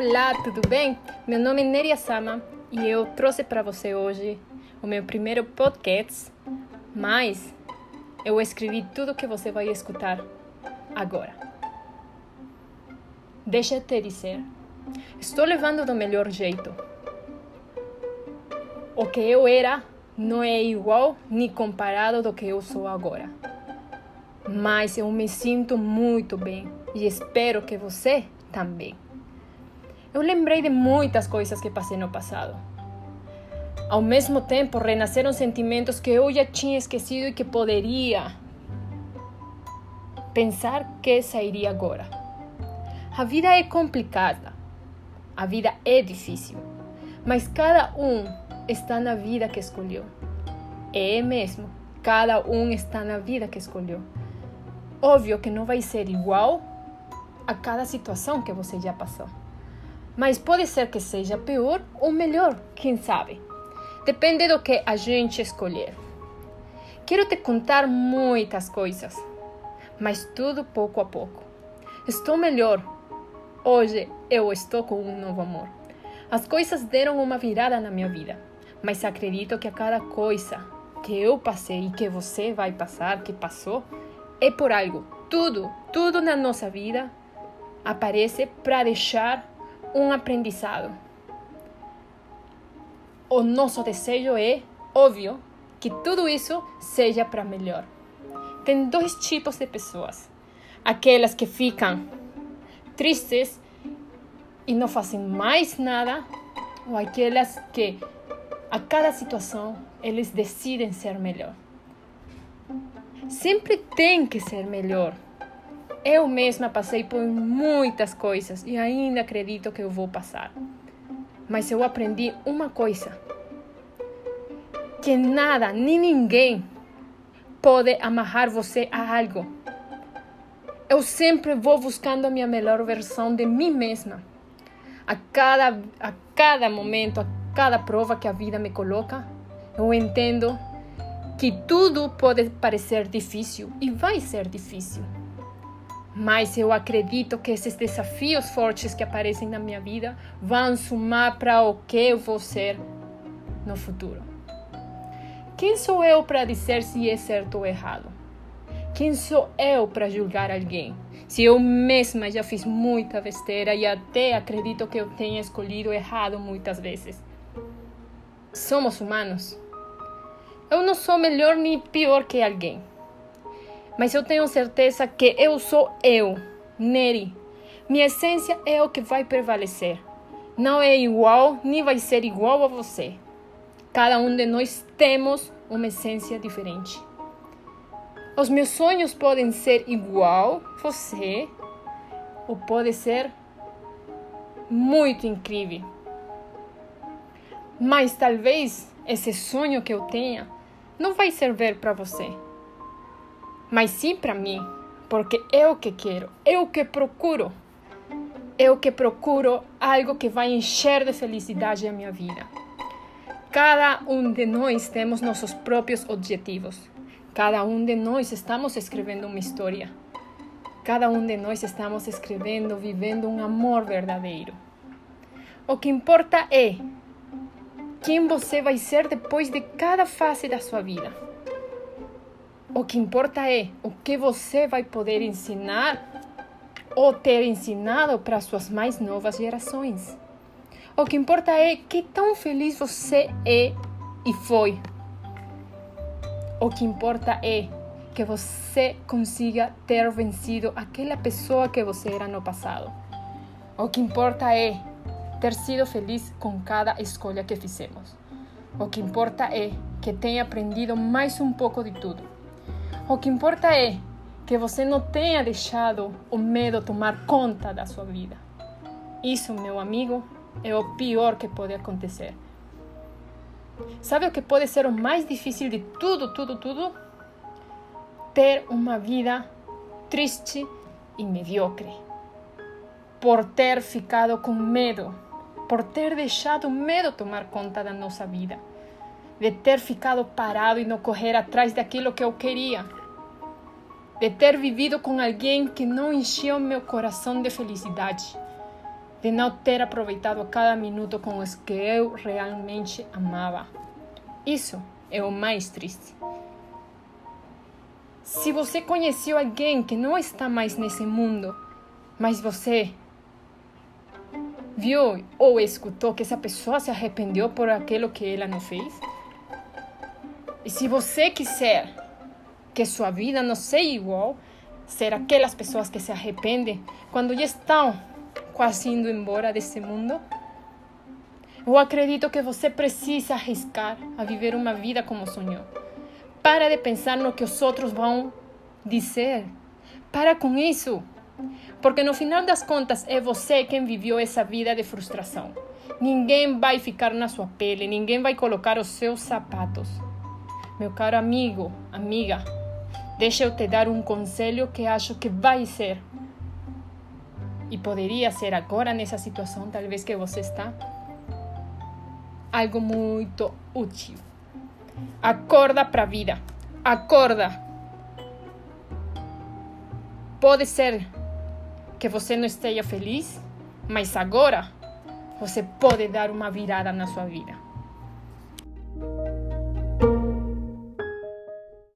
Olá, tudo bem? Meu nome é Neria Sama e eu trouxe para você hoje o meu primeiro podcast, mas eu escrevi tudo que você vai escutar agora. Deixa eu te dizer, estou levando do melhor jeito. O que eu era não é igual nem comparado do que eu sou agora. Mas eu me sinto muito bem e espero que você também. Eu lembrei de muitas coisas que passei no passado. Ao mesmo tempo, renasceram sentimentos que eu já tinha esquecido e que poderia pensar que sairia agora. A vida é complicada, a vida é difícil, mas cada um está na vida que escolheu. É mesmo, cada um está na vida que escolheu. Óbvio que não vai ser igual a cada situação que você já passou mas pode ser que seja pior ou melhor, quem sabe. Depende do que a gente escolher. Quero te contar muitas coisas, mas tudo pouco a pouco. Estou melhor. Hoje eu estou com um novo amor. As coisas deram uma virada na minha vida, mas acredito que a cada coisa que eu passei e que você vai passar, que passou, é por algo. Tudo, tudo na nossa vida aparece para deixar um aprendizado. O nosso desejo é, óbvio, que tudo isso seja para melhor. Tem dois tipos de pessoas: aquelas que ficam tristes e não fazem mais nada, ou aquelas que a cada situação eles decidem ser melhor. Sempre tem que ser melhor. Eu mesma passei por muitas coisas e ainda acredito que eu vou passar. Mas eu aprendi uma coisa: que nada nem ninguém pode amarrar você a algo. Eu sempre vou buscando a minha melhor versão de mim mesma. A cada, a cada momento, a cada prova que a vida me coloca, eu entendo que tudo pode parecer difícil e vai ser difícil. Mas eu acredito que esses desafios fortes que aparecem na minha vida vão somar para o que eu vou ser no futuro. Quem sou eu para dizer se é certo ou errado? Quem sou eu para julgar alguém? Se eu mesma já fiz muita besteira e até acredito que eu tenha escolhido errado muitas vezes. Somos humanos. Eu não sou melhor nem pior que alguém mas eu tenho certeza que eu sou eu, Neri. Minha essência é o que vai prevalecer. Não é igual, nem vai ser igual a você. Cada um de nós temos uma essência diferente. Os meus sonhos podem ser igual você ou pode ser muito incrível. Mas talvez esse sonho que eu tenha não vai servir para você mas sim para mim, porque eu que quero, eu que procuro. Eu que procuro algo que vai encher de felicidade a minha vida. Cada um de nós temos nossos próprios objetivos. Cada um de nós estamos escrevendo uma história. Cada um de nós estamos escrevendo, vivendo um amor verdadeiro. O que importa é quem você vai ser depois de cada fase da sua vida. O que importa é o que você vai poder ensinar ou ter ensinado para suas mais novas gerações. O que importa é que tão feliz você é e foi. O que importa é que você consiga ter vencido aquela pessoa que você era no passado. O que importa é ter sido feliz com cada escolha que fizemos. O que importa é que tenha aprendido mais um pouco de tudo o que importa é que você não tenha deixado o medo tomar conta da sua vida. Isso, meu amigo, é o pior que pode acontecer. Sabe o que pode ser o mais difícil de tudo, tudo, tudo? Ter uma vida triste e mediocre. Por ter ficado com medo, por ter deixado o medo tomar conta da nossa vida, de ter ficado parado e não correr atrás daquilo que eu queria de ter vivido com alguém que não encheu meu coração de felicidade, de não ter aproveitado cada minuto com os que eu realmente amava. Isso é o mais triste. Se você conheceu alguém que não está mais nesse mundo, mas você viu ou escutou que essa pessoa se arrependeu por aquilo que ela não fez, e se você quiser que sua vida não seja igual, ser aquelas pessoas que se arrependem quando já estão quase indo embora desse mundo, eu acredito que você precisa arriscar a viver uma vida como sonhou. Para de pensar no que os outros vão dizer. Para com isso. Porque no final das contas é você quem viveu essa vida de frustração. Ninguém vai ficar na sua pele, ninguém vai colocar os seus sapatos. Meu caro amigo, amiga, deixa eu te dar um conselho que acho que vai ser e poderia ser agora nessa situação, talvez que você está, algo muito útil. Acorda para a vida. Acorda. Pode ser que você não esteja feliz, mas agora você pode dar uma virada na sua vida.